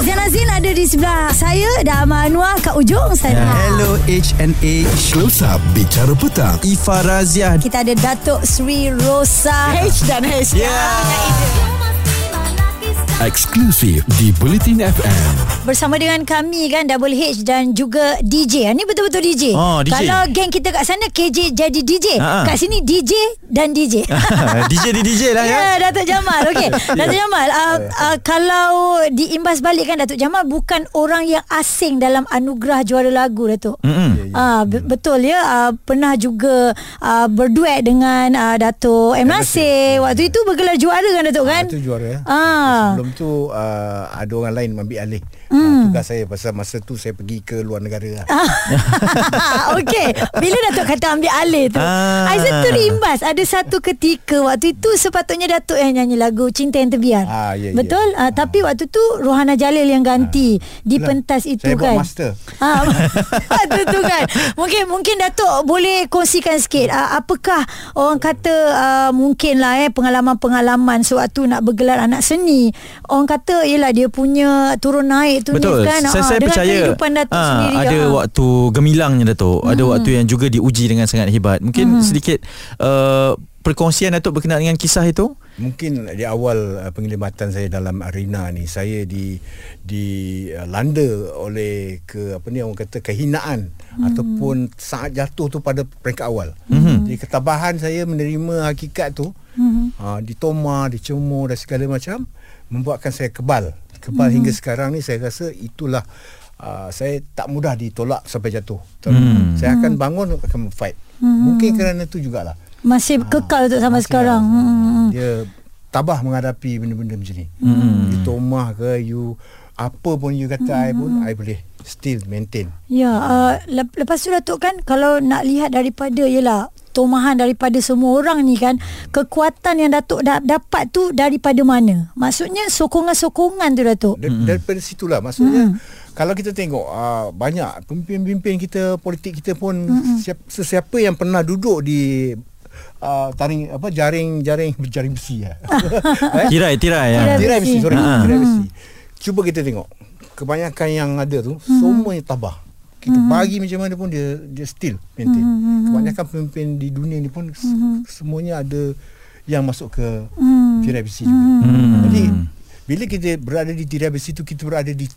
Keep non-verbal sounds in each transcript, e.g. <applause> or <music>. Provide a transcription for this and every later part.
Zain Azin ada di sebelah saya dan Amal Anwar kat ujung sana. Hello HNA Close Up. Bicara Petang Ifa Razia Kita ada Datuk Sri Rosa. H dan H. Eksklusif di Bulletin FM Bersama dengan kami kan Double H dan juga DJ. Ini betul-betul DJ. Oh, DJ. Kalau geng kita kat sana KJ jadi DJ. Ha, ha. Kat sini DJ dan DJ. <laughs> DJ di DJ lah Ya, ya Datuk Jamal. Okey. <laughs> Datuk Jamal, uh, uh, kalau diimbas balik kan Datuk Jamal bukan orang yang asing dalam anugerah juara lagu Datuk. Mm-mm. Ah be- betul ya uh, pernah juga uh, berduet dengan uh, Datuk M Nasir. Waktu itu bergelar juara kan Datuk kan? Ah, itu juara ya. Ah. Sebelum tu uh, ada orang lain ambil alih hmm. tugas saya pasal masa tu saya pergi ke luar negara lah. <laughs> Okey, bila Datuk kata ambil alih tu. Ah. Aizat terimbas ada satu ketika waktu itu sepatutnya Datuk yang nyanyi lagu Cinta yang Terbiar. Ah, ya, ya. Betul? Ah, tapi waktu tu Rohana Jalil yang ganti di Lah, pentas itu saya kan. buat master. Ah, <laughs> itu tu kan. Mungkin mungkin Datuk boleh kongsikan sikit ah, apakah orang kata ah, mungkin lah eh pengalaman-pengalaman sewaktu nak bergelar anak seni. Orang kata ialah dia punya turun naik tu Betul. ni kan. saya, Ah, saya dengan percaya kehidupan Datuk ah, sendiri. ada ah. waktu gemilangnya Datuk. Ada waktu yang juga diuji dengan sangat hebat. Mungkin sedikit uh, perkongsian Datuk berkenaan dengan kisah itu. Mungkin di awal uh, penglibatan saya dalam arena ni saya di di uh, landa oleh ke apa ni orang kata kehinaan hmm. ataupun sangat jatuh tu pada peringkat awal. Hmm. Jadi ketabahan saya menerima hakikat tu hmm. uh, ditoma, dicemur dan segala macam membuatkan saya kebal. Kebal hmm. hingga sekarang ni saya rasa itulah uh, saya tak mudah ditolak sampai jatuh. Hmm. Saya akan bangun akan fight. Hmm. Mungkin kerana tu jugalah. Masih kekal tu sampai Masih sekarang. lah. Hmm. Dia tabah menghadapi benda-benda macam ni. Hmm. You tomah ke you apa pun you kata hmm. I pun I boleh still maintain. Ya, uh, lep- lepas tu Datuk kan kalau nak lihat daripada ialah tomahan daripada semua orang ni kan kekuatan yang Datuk da- dapat tu daripada mana? Maksudnya sokongan-sokongan tu Datuk. Da- mm-hmm. Daripada situlah maksudnya mm-hmm. kalau kita tengok uh, banyak pemimpin-pemimpin kita politik kita pun mm-hmm. siapa, sesiapa yang pernah duduk di uh, taring apa jaring-jaring <laughs> jaring besi ya. <laughs> eh? Tirai, tirai ya. Tirai. Besi, sorry. Ha. Tirai besi. Cuba kita tengok. Kebanyakan yang ada tu semuanya tabah. Kita bagi macam mana pun dia dia still maintain. Kebanyakan pemimpin di dunia ni pun s- semuanya ada yang masuk ke tirai besi juga. Hmm. Jadi bila kita berada di tirai besi tu kita berada di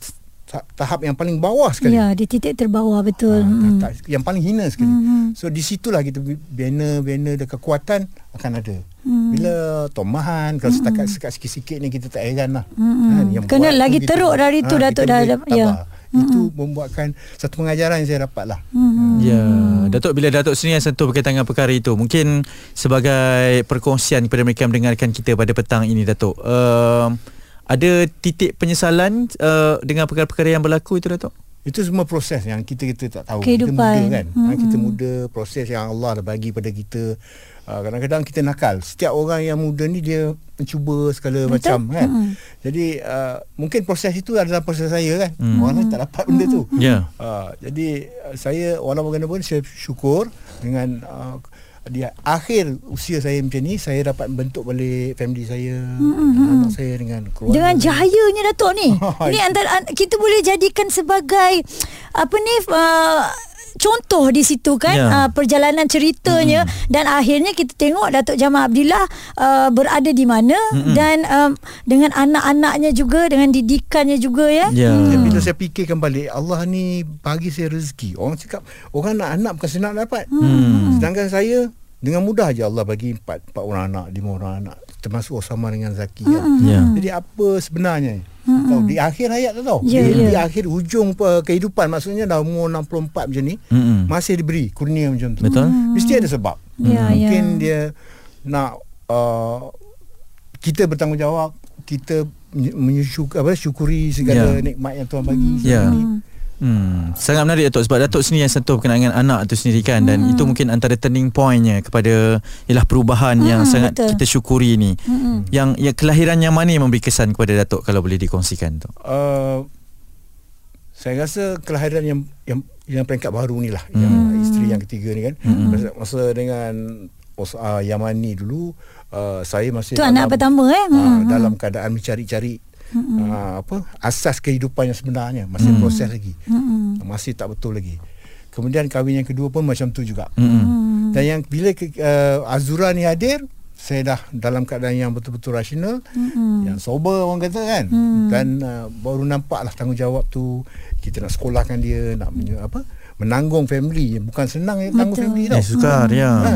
ta- tahap yang paling bawah sekali. Ya, di titik terbawah betul. Ah, Hmm. tak- tak- yang paling hina sekali. Mm-hmm. So di situlah kita banner-banner dan kekuatan akan ada. Bila tomahan kalau setakat sekat sikit-sikit ni kita tak heran lah. Mm-mm. yang Kena buat tu lagi teruk dari tu, ah, Datuk dah ya. tabah. Itu membuatkan satu pengajaran yang saya dapat lah. Hmm. Ya, Datuk bila Datuk sendiri yang sentuh berkaitan dengan perkara itu, mungkin sebagai perkongsian kepada mereka yang mendengarkan kita pada petang ini Datuk. Uh, ada titik penyesalan uh, dengan perkara-perkara yang berlaku itu Datuk? Itu semua proses yang kita kita tak tahu. Kehidupan. Kita muda kan. Mm-mm. Ha, kita muda proses yang Allah dah bagi pada kita. Uh, kadang-kadang kita nakal. Setiap orang yang muda ni dia mencuba segala Betul. macam kan. Mm-mm. Jadi uh, mungkin proses itu adalah proses saya kan. Mm. Orang lain tak dapat benda tu. Ya. Uh, jadi uh, saya walaupun bagaimanapun saya syukur dengan uh, di akhir usia saya macam ni saya dapat bentuk balik family saya, mm-hmm. anak saya dengan keluarga. Dengan jayanya Datuk ni. <laughs> Ini antara an- kita boleh jadikan sebagai apa ni uh, contoh di situ kan Ya. uh, perjalanan ceritanya mm. dan akhirnya kita tengok Datuk Jamal Abdillah uh, berada di mana mm dan um, dengan anak-anaknya juga dengan didikannya juga ya. Ya. Dan bila saya fikirkan balik Allah ni bagi saya rezeki. Orang cakap orang nak anak bukan senang dapat. Hmm. Sedangkan saya dengan mudah aja Allah bagi empat empat orang anak, lima orang anak termasuk Osama dengan Zaki kan. Ya. Jadi apa sebenarnya? Tahu di akhir hayat tu tahu. Ya, di, ya. di akhir hujung uh, kehidupan maksudnya dah umur 64 macam ni Mm-mm. masih diberi kurnia macam tu. Betul. Mesti ada sebab. Ya, Mungkin ya. dia nak uh, kita bertanggungjawab, kita menyukur apa syukuri segala Ya. nikmat yang Tuhan bagi. Ya. selama ni. Hmm, sangat menarik Datuk sebab Datuk sendiri yang sentuh berkenaan dengan anak tu sendiri kan dan itu mungkin antara turning pointnya kepada ialah perubahan yang Hmm, sangat betul. kita syukuri ni. Mm-mm. Yang yang kelahiran yang mana yang memberi kesan kepada Datuk kalau boleh dikongsikan tu. Uh, saya rasa kelahiran yang yang yang peringkat baru ni lah yang isteri yang ketiga ni kan masa, masa dengan uh, Yamani dulu uh, saya masih Tu anak pertama, eh? uh, Hmm, dalam keadaan mencari-cari uh, apa asas kehidupan yang sebenarnya masih Mm. proses lagi. Mm-mm. Masih tak betul lagi. Kemudian kahwin yang kedua pun macam tu juga. Mm-mm. Dan yang bila ke, uh, Azura ni hadir, saya dah dalam keadaan yang betul-betul rasional, Mm-mm. yang sober orang kata kan. Hmm. Dan uh, baru nampaklah tanggungjawab tu kita nak sekolahkan dia, nak menye- apa? menanggung family bukan senang ya tanggung Betul. family tau. Eh sukar ya. Ha,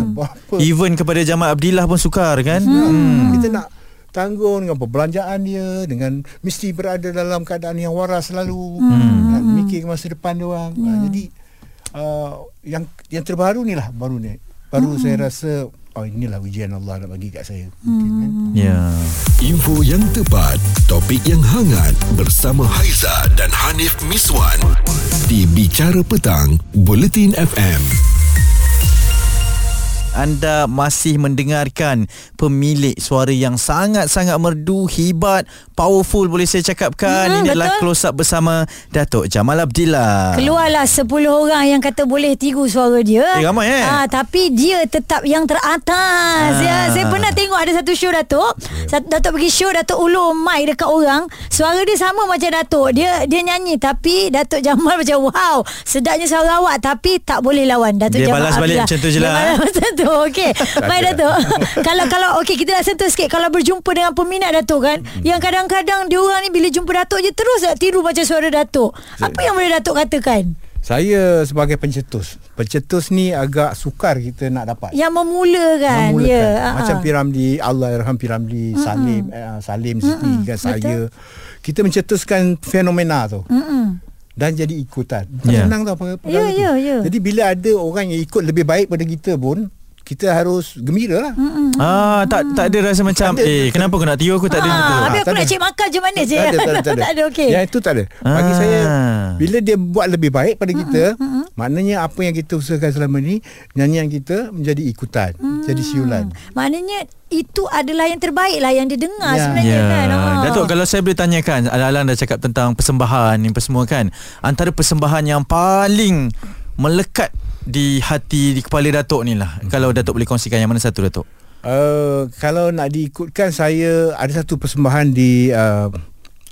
<laughs> Even kepada Jamal Abdillah pun sukar kan? Hmm. Kita nak tanggung dengan perbelanjaan dia dengan mesti berada dalam keadaan yang waras selalu hmm. mikir masa depan dia orang ha, jadi uh, yang yang terbaru ni lah baru ni baru hmm. saya rasa oh inilah ujian Allah nak bagi kat saya mungkin kan Ya. Info yang tepat, topik yang hangat bersama Haiza dan Hanif Miswan di Bicara Petang, Buletin FM. Anda masih mendengarkan pemilik suara yang sangat-sangat merdu, hebat, powerful boleh saya cakapkan. Hmm, Ini adalah betul. close up bersama Datuk Jamal Abdillah. Keluarlah 10 orang yang kata boleh tiru suara dia. Eh, ramai, eh? Ah, tapi dia tetap yang teratas. Ah. Ya, saya pernah tengok ada satu show Datuk. Sat- Datuk pergi show Datuk ulur mic dekat orang. Suara dia sama macam Datuk. Dia dia nyanyi tapi Datuk Jamal <laughs> macam wow, sedapnya suara awak tapi tak boleh lawan Datuk Dia Jamal. balas balik macam tu je Dia lah, balas eh? <laughs> macam tu. Okey. Baik Datuk. <laughs> kalau kalau okey kita nak sentuh sikit kalau berjumpa dengan peminat Datuk kan, yang kadang-kadang dia orang ni bila jumpa Datuk je terus tak tiru macam suara Datuk. Apa yang boleh Datuk katakan? saya sebagai pencetus pencetus ni agak sukar kita nak dapat Yang memulakan, memulakan. ya. Macam ah, ah. Piramli Allah Irham Piramli Salim uh, Salim Siti kan saya kita mencetuskan fenomena tu Mm-mm. dan jadi ikutan. Tak Ya. yeah. senang tau perkara tu. ya, ya. Jadi bila ada orang yang ikut lebih baik pada kita pun kita harus gembira lah. Mm-mm. Ah tak tak ada rasa macam Tak ada. eh kenapa kau nak tiru aku tak ada Ah, habis aku tak nak ada. cek makan macam mana je. Tak ada, tak ada, <laughs> tak ada. tak ada okey. Yang itu tak ada. Bagi Ah. saya bila dia buat lebih baik pada kita, maknanya apa yang kita usahakan selama ni nyanyian kita menjadi ikutan, jadi siulan. Maknanya itu adalah yang terbaik lah yang didengar Ya. sebenarnya Ya, kan. Ah. Datuk kalau saya boleh tanyakan Alang-alang dah cakap tentang persembahan Ni apa semua kan Antara persembahan yang paling Melekat di hati Di kepala Datuk ni lah Kalau Datuk boleh kongsikan Yang mana satu Datuk Uh, kalau nak diikutkan saya ada satu persembahan di uh,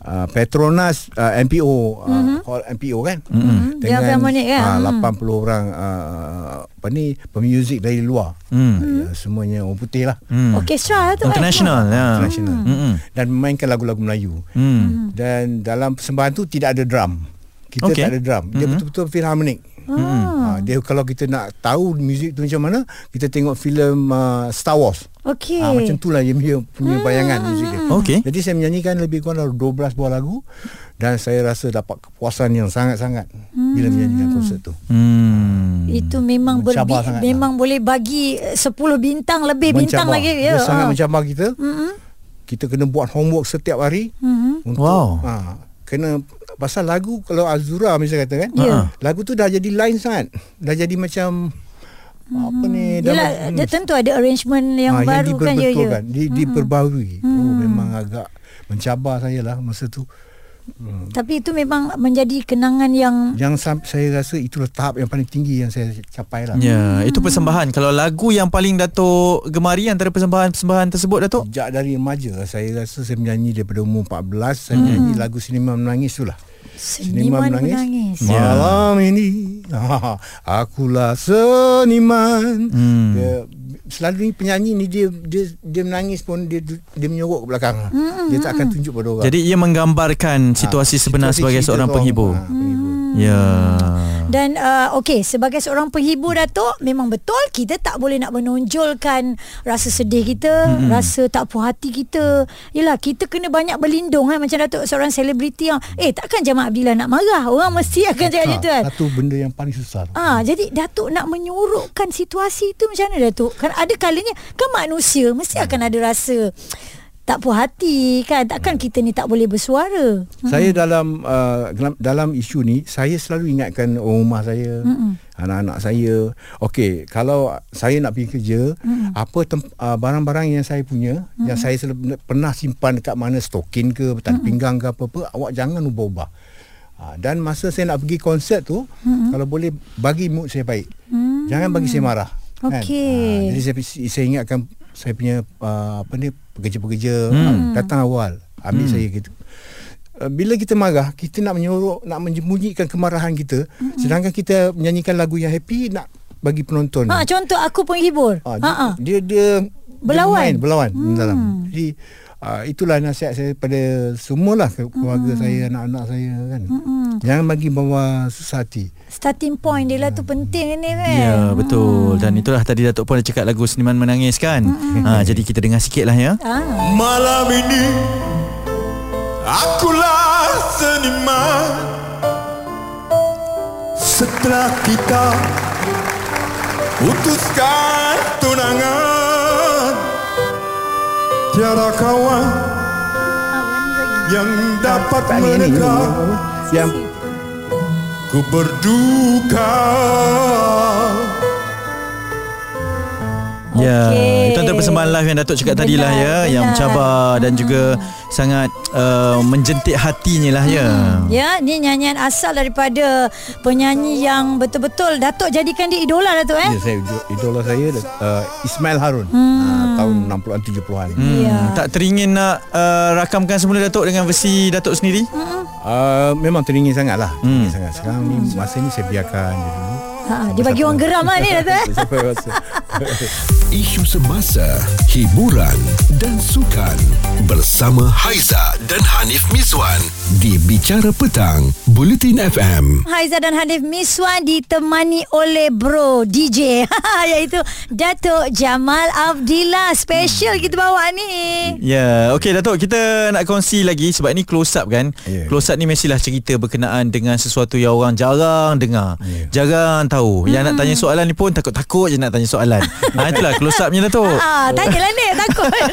uh, Petronas uh, MPO uh, mm-hmm. hall MPO kan Mm-mm. Yang Philharmonic kan? uh, Mm. 80 orang uh, apa ni pemuzik dari luar Hmm. ya, semuanya orang putih lah Hmm. Orkestra lah tu kan? International ya. international Mm-mm. dan memainkan lagu-lagu Melayu Hmm. dan dalam persembahan tu tidak ada drum kita Okey. tak ada drum dia Mhm. betul-betul philharmonic Ah. Ha, dia kalau kita nak tahu muzik tu macam mana kita tengok filem uh, Star Wars Okey. Ha, macam itulah yang dia punya bayangan muzik dia. Okey. Jadi saya menyanyikan lebih kurang dalam 12 buah lagu dan saya rasa dapat kepuasan yang sangat-sangat bila menyanyikan konsert tu. Hmm. Itu memang berbi- lah. memang boleh bagi eh, 10 bintang lebih bintang Mencabar. lagi Dia ya. sangat Ah. mencabar kita. Mm-mm. Kita kena buat homework setiap hari Mhm. untuk Wow. ha, kena pasal lagu kalau Azura misalnya kata kan. Ya. Lagu tu dah jadi line sangat. Dah jadi macam apa ni dah- Yelah, hmm. dia tentu ada arrangement yang Ah, baru kan ya ya. di, diperbaharui. Oh memang agak mencabar saya lah masa tu. Hmm. Tapi itu memang menjadi kenangan yang Yang saya rasa itulah tahap yang paling tinggi yang saya capai lah. Ya, itu persembahan. Kalau lagu yang paling Datuk gemari antara persembahan-persembahan tersebut Datuk? Sejak dari remaja saya rasa saya menyanyi daripada umur 14 saya menyanyi lagu Sinema Menangis tu lah. seniman menangis. Ya. Malam ini <laughs> akulah seniman. Hmm. Dia, selalu ni penyanyi ni dia dia dia menangis pun dia dia menyorok ke belakang. Dia tak akan tunjuk pada orang. Jadi ia menggambarkan situasi Ah, sebenar situasi sebagai seorang orang- penghibur. ah, penghibur. Ya. Dan uh, okey sebagai seorang penghibur Datuk memang betul kita tak boleh nak menonjolkan rasa sedih kita, mm-hmm. rasa tak puas hati kita. Yalah kita kena banyak berlindung kan macam Datuk seorang selebriti yang eh takkan Jamal Abdillah nak marah. Orang mesti akan cakap macam tu kan. Satu benda yang paling susah. Ah, jadi Datuk nak menyuruhkan situasi tu macam mana Datuk? Kan ada kalanya kan manusia mesti akan ada rasa tak puas hati kan. Takkan kita ni tak boleh bersuara. Saya dalam uh, dalam, isu ni saya selalu ingatkan orang rumah saya, Mm-mm. anak-anak saya. Okey, kalau saya nak pergi kerja, Mm-mm. apa tem- uh, barang-barang yang saya punya Mm-mm. yang saya sel- pernah simpan dekat mana stokin ke, tali pinggang ke apa-apa, awak jangan ubah-ubah. Ha, dan masa saya nak pergi konsert tu, Mm-mm. kalau boleh bagi mood saya baik. Hmm. Jangan bagi saya marah. Okey. Ha, jadi saya, saya ingatkan saya punya uh, apa ni pekerja-pekerja Hmm. hmm. datang awal ambil Hmm. saya gitu. uh, bila kita marah kita nak menyuruh nak menyembunyikan kemarahan kita mm-hmm. sedangkan kita menyanyikan lagu yang happy nak bagi penonton Ha contoh aku penghibur. Ah, Ha ha. dia, dia dia Berlawan. main, berlawan hmm. dalam. Jadi uh, itulah nasihat saya pada semualah ke- keluarga hmm. saya, anak-anak saya kan. Hmm. Jangan bagi bawa susah hati. Starting point dia lah tu penting ni kan. Ya betul Dan itulah tadi Datuk pun ada cakap lagu Seniman Menangis kan ha, Jadi kita dengar sikit lah ya Ah. Malam ini Akulah seniman Setelah kita Putuskan tunangan Tiada kawan Yang dapat apa? Yang Ku berduka Ya, Okey. Persembahan live yang Datuk cakap tadi lah ya, Benar, yang mencabar dan juga sangat uh, menjentik hatinya lah ya. Ya, ni nyanyian asal daripada penyanyi yang betul-betul Datuk jadikan dia idola Datuk eh. ya, saya ido- idola saya uh, Ismail Harun hmm. uh, tahun 60-an 70-an. Hmm, Ya. Tak teringin nak uh, rakamkan semula Datuk dengan versi Datuk sendiri? Uh, memang teringin sangat lah Hmm. teringin sangat. Sekarang ni masa ni saya biarkan dulu. Ha, dia bagi orang geram lah ni Datuk eh. Sampai masa. Isu semasa, hiburan dan sukan bersama Haiza dan Hanif Miswan di Bicara Petang, Bulletin FM. Haiza dan Hanif Miswan ditemani oleh bro DJ <laughs> iaitu Datuk Jamal Abdillah. Special kita bawa ni. Ya, okey Datuk, kita nak kongsi lagi sebab ni close up kan. Ya. Close up ni mestilah cerita berkenaan dengan sesuatu yang orang jarang dengar. Ya. Jarang tahu. Yang nak tanya soalan ni pun takut-takut je nak tanya soalan. <laughs> ha itulah close upnya Datuk. Ah, tanyalah ni takut. <laughs>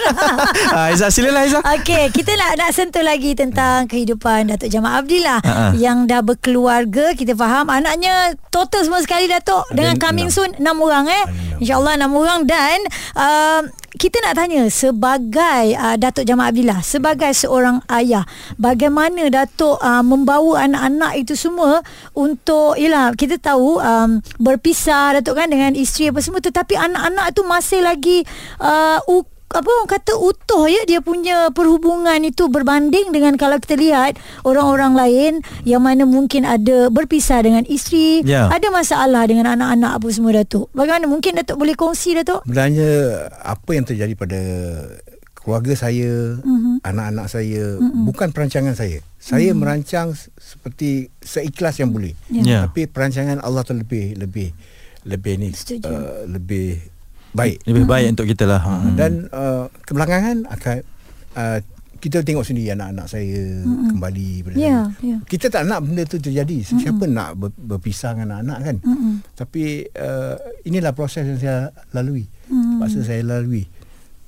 Ha, Aizah silalah Aizah. Okey, kita nak nak sentuh lagi tentang kehidupan Datuk Jamal Abdillah Ha-ha. yang dah berkeluarga. Kita faham anaknya total semua sekali Datuk dengan coming soon enam orang eh. InsyaAllah enam orang dan uh, kita nak tanya sebagai uh, Datuk Jamal Abdillah sebagai seorang ayah bagaimana Datuk uh, membawa anak-anak itu semua untuk yalah kita tahu um, berpisah Datuk kan dengan isteri apa semua tetapi anak-anak tu masih lagi uh, apa orang kata utuh ya dia punya perhubungan itu berbanding dengan kalau kita lihat orang-orang lain yang mana mungkin ada berpisah dengan isteri, Ya. ada masalah dengan anak-anak apa semua Datuk. Bagaimana mungkin Datuk boleh kongsi Datuk? Sebenarnya apa yang terjadi pada keluarga saya, mm-hmm. anak-anak saya mm-hmm. bukan perancangan saya. Saya mm-hmm. merancang seperti seikhlas yang boleh. Ya. Ya. Tapi perancangan Allah tu lebih lebih lebih ni Setuju. uh, lebih baik. Lebih baik untuk kita lah. Ha, dan uh, kebelakangan akan uh, kita tengok sendiri anak-anak saya mm-hmm. kembali Ya, saya. ya. Kita tak nak benda tu terjadi. Mm-hmm. Siapa nak ber, berpisah dengan anak-anak kan? Mm-mm. Tapi uh, inilah proses yang saya lalui. Mm. Paksa saya lalui.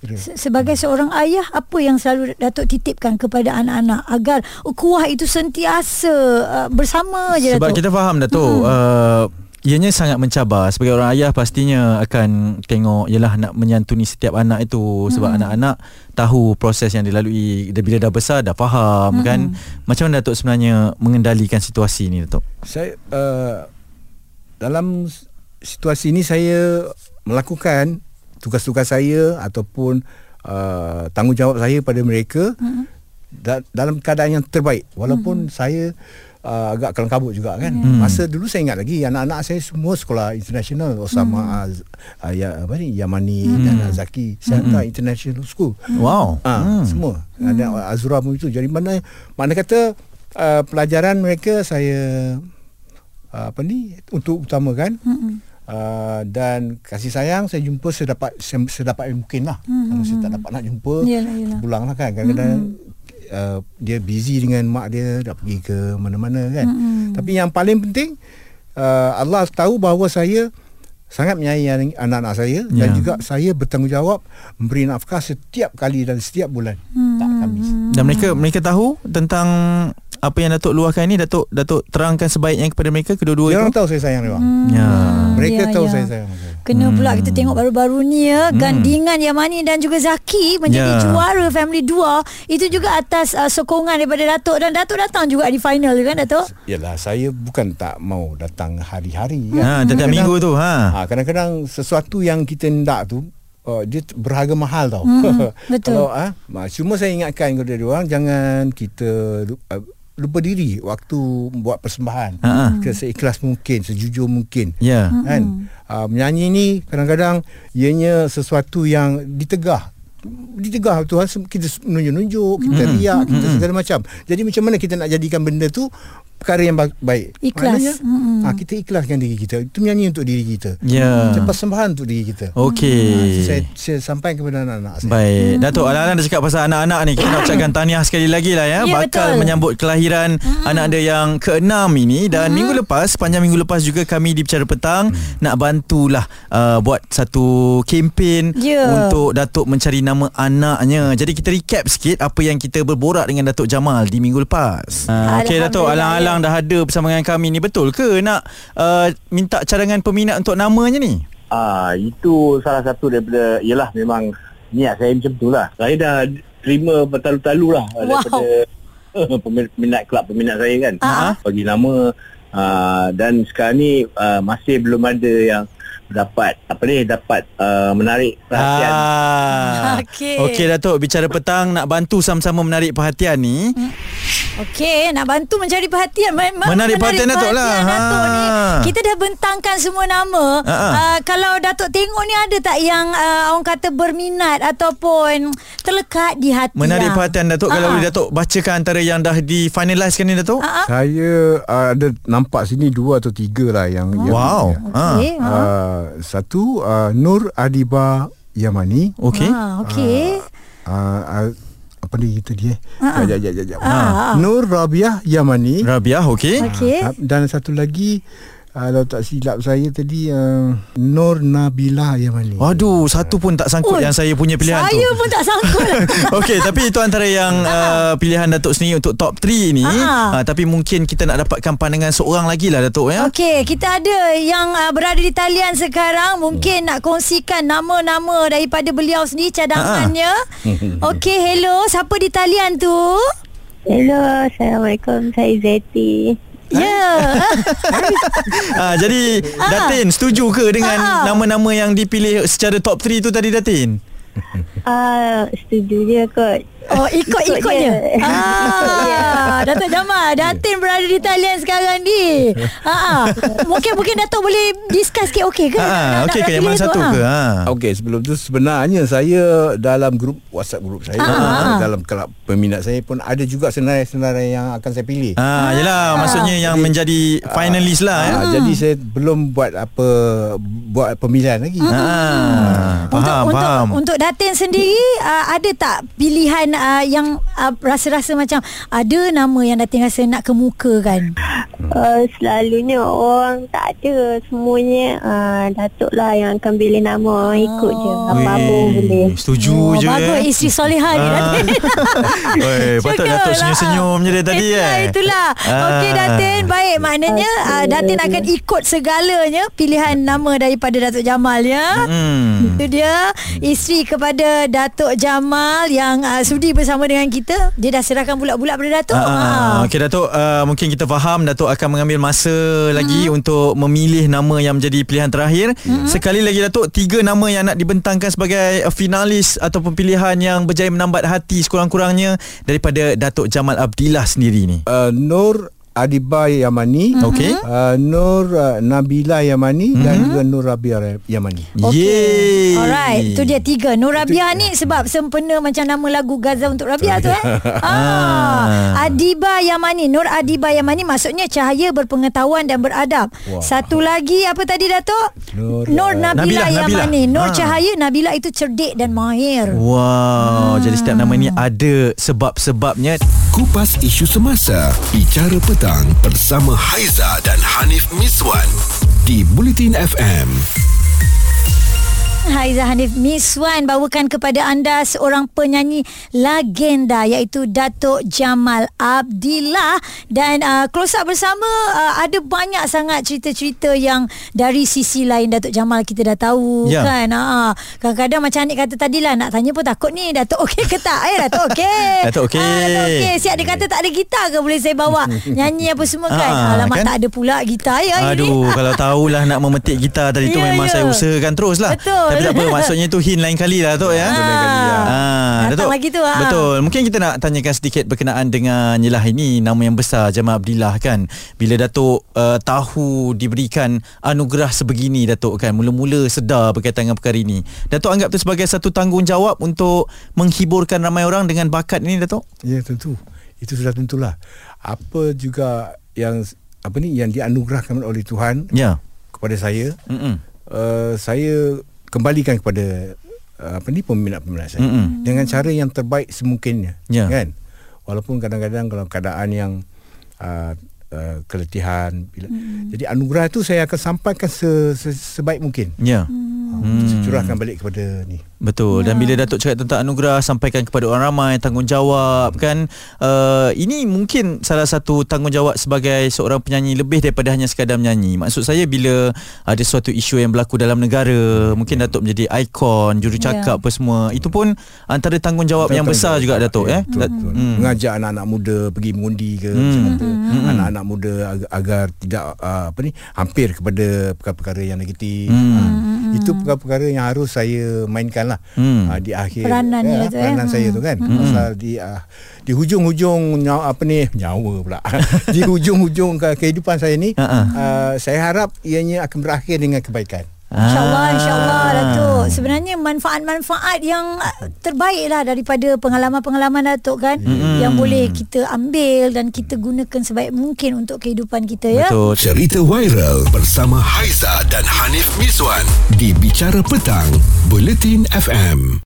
Kira. Se- Sebagai seorang ayah apa yang selalu Datuk titipkan kepada anak-anak agar ukhuwah itu sentiasa uh, bersama je Sebab Datuk. kita faham Datuk hmm. uh, Ianya sangat mencabar Sebagai orang ayah Pastinya akan Tengok Yelah nak menyantuni Setiap anak itu Sebab Hmm. anak-anak Tahu proses yang dilalui Bila dah besar Dah faham Hmm. kan Macam mana Datuk sebenarnya Mengendalikan situasi ni Datuk Saya uh, dalam situasi ini saya melakukan tugas-tugas saya ataupun uh, tanggungjawab saya pada mereka mm-hmm. da- dalam keadaan yang terbaik walaupun mm-hmm. saya uh, agak kelam kabut juga kan. Hmm. Masa dulu saya ingat lagi anak-anak saya semua sekolah international Osama mm. Az, uh, ya, apa ni Yamani mm. dan Azaki saya hantar international school. Wow Ah, hmm. semua. Ada Azura pun itu. Jadi mana mana kata uh, pelajaran mereka saya uh, apa ni untuk utamakan. Hmm. Uh, dan kasih sayang saya jumpa sedapat se- sedapat yang mungkin lah. Hmm. Kalau saya tak dapat nak jumpa, pulang lah kan. Kadang-kadang uh, dia busy dengan mak dia, dah pergi ke mana-mana kan. Hmm. Tapi yang paling penting uh, Allah tahu bahawa saya sangat menyayangi anak-anak saya Ya. dan juga saya bertanggungjawab memberi nafkah setiap kali dan setiap bulan. Hmm. Tak Khamis. Dan mereka mereka tahu Tentang Apa yang Datuk luahkan ni Datuk Datuk terangkan sebaiknya kepada mereka Kedua-dua Dia itu orang tahu saya sayang dia orang. Ya Mereka ya, tahu ya. saya sayang dia. Kena pula kita tengok baru-baru ni ya Hmm. gandingan Yamani dan juga Zaki menjadi Ya. juara family dua itu juga atas uh, sokongan daripada Datuk dan Datuk datang juga di final kan Datuk? Yalah saya bukan tak mau datang hari-hari Ha, kan. tiap-tiap Kadang- minggu tu ha. Ha, kadang-kadang sesuatu yang kita hendak tu uh, dia berharga mahal tau. Mm, <laughs> betul. Kalau ah uh, cuma saya ingatkan kepada dia orang jangan kita uh, lupa diri waktu buat persembahan. Ha-ha. Kita seikhlas mungkin, sejujur mungkin. Ya. Kan? Uh, menyanyi ni kadang-kadang ianya sesuatu yang ditegah ditegah Tuhan kita menunjuk-nunjuk kita riak kita segala macam jadi macam mana kita nak jadikan benda tu perkara yang ba- baik. Ikhlas. Maknanya, ah, kita ikhlaskan diri kita. Itu menyanyi untuk diri kita. Ya. Itu persembahan untuk diri kita. Okey. Itu saya, saya sampaikan kepada anak-anak saya. Baik. Datuk Alang-alang dah cakap pasal anak-anak ni. Kita nak <coughs> ucapkan tahniah sekali lagi lah ya, Ya, Bakal betul. menyambut kelahiran Anak dia yang keenam ini. Dan minggu lepas Sepanjang minggu lepas juga Kami di Bicara Petang Nak bantulah uh, Buat satu kempen Ya. Untuk Datuk mencari nama anaknya. Jadi kita recap sikit Apa yang kita berborak dengan Datuk Jamal Di minggu lepas. Uh, Okey Datuk. Alhamdulillah, Alang-alang dah ada bersama dengan kami ni Betul ke nak uh, Minta cadangan peminat untuk namanya ni? Ah, itu salah satu daripada ialah memang niat saya macam tu lah. Saya dah terima bertalu-talu lah Wow. daripada pemin- peminat kelab peminat saya kan. Ah. Bagi nama ah, dan sekarang ni ah, masih belum ada yang dapat apa ni dapat ah, menarik perhatian. Ah. <laughs> Okey. Okey Datuk bicara petang nak bantu sama-sama menarik perhatian ni. Okey, nak bantu mencari perhatian. Memang Menarik perhatian Datuk lah. Datuk Ha. ni. Kita dah bentangkan semua nama. Ha, ha. Uh, kalau Datuk tengok ni ada tak yang uh, orang kata berminat ataupun terlekat di hati. Menarik lah? perhatian Datuk kalau Ah. boleh Datuk bacakan antara yang dah di finalize kan ni Datuk. Ah, ah. saya uh, ada nampak sini dua atau tiga lah yang, yang Wow. Ah. Okey. ha. uh, satu uh, Nur Adiba Yamani Okey. Ah, okey. uh, uh, apa ni kita dia. Jap, jap, jap, jap. Ah, ah. Nur Rabiah Yamani Rabiah okey. Okey. Ah, Dan satu lagi Kalau tak silap saya tadi uh, Nur Nabila Yamani Waduh, satu pun tak sangkut Oi, yang saya punya pilihan tu. Saya pun tak sangkut. <laughs> Okey, tapi itu antara yang uh, pilihan Datuk sendiri untuk top 3 ni. Ah. Uh, tapi mungkin kita nak dapatkan pandangan seorang lagi lah Datuk ya. Okey, kita ada yang uh, berada di talian sekarang. Mungkin nak kongsikan nama-nama daripada beliau sendiri cadangannya. Okey, hello. Siapa di talian tu? Hello, Assalamualaikum. Saya Zeti. Ya. <laughs> Ah, jadi Datin setuju ke dengan Ah. nama-nama yang dipilih secara top 3 tu tadi Datin? Ah, setuju je kot. Oh, ikut-ikut Ikut je. je. Ah, <laughs> Datuk Jamal, Datin berada di talian sekarang ni. Ha <laughs> Mungkin mungkin Datuk boleh discuss sikit okey ke? Ah, okey ke yang mana satu Ah. ke? Ha. Okey sebelum tu sebenarnya saya dalam grup WhatsApp grup saya Ah. dalam kelab peminat saya pun ada juga senarai-senarai yang akan saya pilih. Ah, yelah maksudnya yang menjadi finalis lah ya. Ah, jadi saya belum buat apa buat pemilihan lagi. Ah, faham, untuk, faham. Untuk, untuk Datin sendiri uh, ada tak pilihan uh, yang uh, rasa-rasa macam ada nama yang Datin rasa nak kemukakan? Uh, selalunya orang tak ada semuanya uh, Datuk lah yang akan pilih nama orang ikut je apa-apa Weh, boleh Setuju oh, je Bagus eh. isteri solehah ni. <laughs> <laughs> Datin. Patut Datuk lah. senyum-senyum je dia tadi itulah, eh. Itulah Ah. Okey Datin Baik maknanya uh, Datin akan ikut segalanya Pilihan nama daripada Datuk Jamal ya Hmm. Itu dia Isteri kepada Datuk Jamal Yang uh, sudi bersama dengan kita Dia dah serahkan bulat-bulat pada Datuk. Ah, Ah. Okey Datuk uh, Mungkin kita faham Datuk akan mengambil masa Hmm. lagi Untuk memilih nama yang menjadi pilihan terakhir. Sekali lagi Datuk Tiga nama yang nak dibentangkan sebagai finalis Ataupun pilihan yang berjaya menambat hati Sekurang-kurangnya Daripada Datuk Jamal Abdillah sendiri ni. Uh, Nur Adiba Yamani, Okey. uh, Nur uh, Nabila Yamani dan juga Nur Rabiah Yamani. Yeay Alright Itu dia tiga. Nur Rabiah ni Sebab sempena Macam nama lagu Gaza untuk Rabiah tu eh. <laughs> Ah. Adiba Yamani Nur Adiba Yamani Maksudnya cahaya berpengetahuan Dan beradab. Wah. Satu lagi Apa tadi Datuk? Nur, Nur uh, Nabila, Nabila, Nabila. Yamani. Nur Ah. cahaya Nabila itu cerdik dan mahir. Wow Jadi setiap nama ni ada sebab-sebabnya. Kupas isu semasa Bicara petang Bersama Haiza dan Hanif Miswan Di Bulletin FM Haiza Hanif Miswan bawakan kepada anda seorang penyanyi legenda iaitu Datuk Jamal Abdillah. Dan uh, close up bersama uh, ada banyak sangat cerita-cerita yang dari sisi lain Datuk Jamal kita dah tahu Ya. kan? Ha kadang-kadang macam Anik kata tadi lah nak tanya pun takut ni. Datuk okey ke tak? Eh Datuk okey. <laughs> Datuk okey. Ah, Datuk okey. Siap dia kata tak ada gitar ke boleh saya bawa <laughs> nyanyi apa semua kan? Ah, alamak kan? tak ada pula gitar. Ya ni Aduh Kalau tahulah nak memetik gitar tadi tu <laughs> Ya, Memang ya. saya usahakan terus lah Betul. Tapi tak apa <laughs> Maksudnya tu hint lain kali lah Tok ya Lain kali, ya. Ah, Datang lagi tu, ah. Betul Mungkin kita nak tanyakan sedikit Berkenaan dengan Yelah ini Nama yang besar Jamal Abdillah kan Bila Datuk uh, Tahu diberikan Anugerah sebegini Datuk kan Mula-mula sedar Berkaitan dengan perkara ini Datuk anggap tu sebagai Satu tanggungjawab Untuk Menghiburkan ramai orang Dengan bakat ini Datuk Ya tentu. Itu sudah tentulah. Apa juga yang apa ni yang dianugerahkan oleh Tuhan Ya kepada saya, Mm-mm. uh, saya kembalikan kepada uh, apa ni peminat-peminat saya Mm-mm. dengan cara yang terbaik semungkinnya. Ya. Kan? Walaupun kadang-kadang kalau keadaan yang uh, uh, keletihan bila, jadi anugerah tu saya akan sampaikan se, se, sebaik mungkin. Ya Hmm. Saya curahkan balik kepada ni. Betul dan bila Datuk cakap tentang anugerah sampaikan kepada orang ramai tanggungjawab kan uh, ini mungkin salah satu tanggungjawab sebagai seorang penyanyi lebih daripada hanya sekadar menyanyi. Maksud saya bila ada suatu isu yang berlaku dalam negara mungkin Datuk menjadi ikon jurucakap Ya. apa semua itu pun antara tanggungjawab yang besar juga Datuk ya, eh. Betul, betul. Hmm. Mengajak anak-anak muda pergi mengundi ke Hmm. macam apa. Hmm. Anak-anak muda agar, agar tidak uh, apa ni hampir kepada perkara-perkara yang negatif. Hmm. Ha, itu perkara-perkara yang harus saya mainkan lah Hmm. uh, di akhir Peranannya eh, tu, eh. peranan saya tu kan. Pasal di uh, di hujung-hujung nyawa, apa ni nyawa pula. <laughs> di hujung-hujung ke- kehidupan saya ni ha. uh, saya harap ianya akan berakhir dengan kebaikan. InsyaAllah, Ah. insyaAllah Datuk. Sebenarnya manfaat-manfaat yang uh, terbaik lah daripada pengalaman-pengalaman Datuk kan. Mm-mm. Yang boleh kita ambil dan kita gunakan sebaik mungkin untuk kehidupan kita ya. Betul. Cerita viral bersama Haiza dan Hanif Miswan di Bicara Petang, Buletin FM.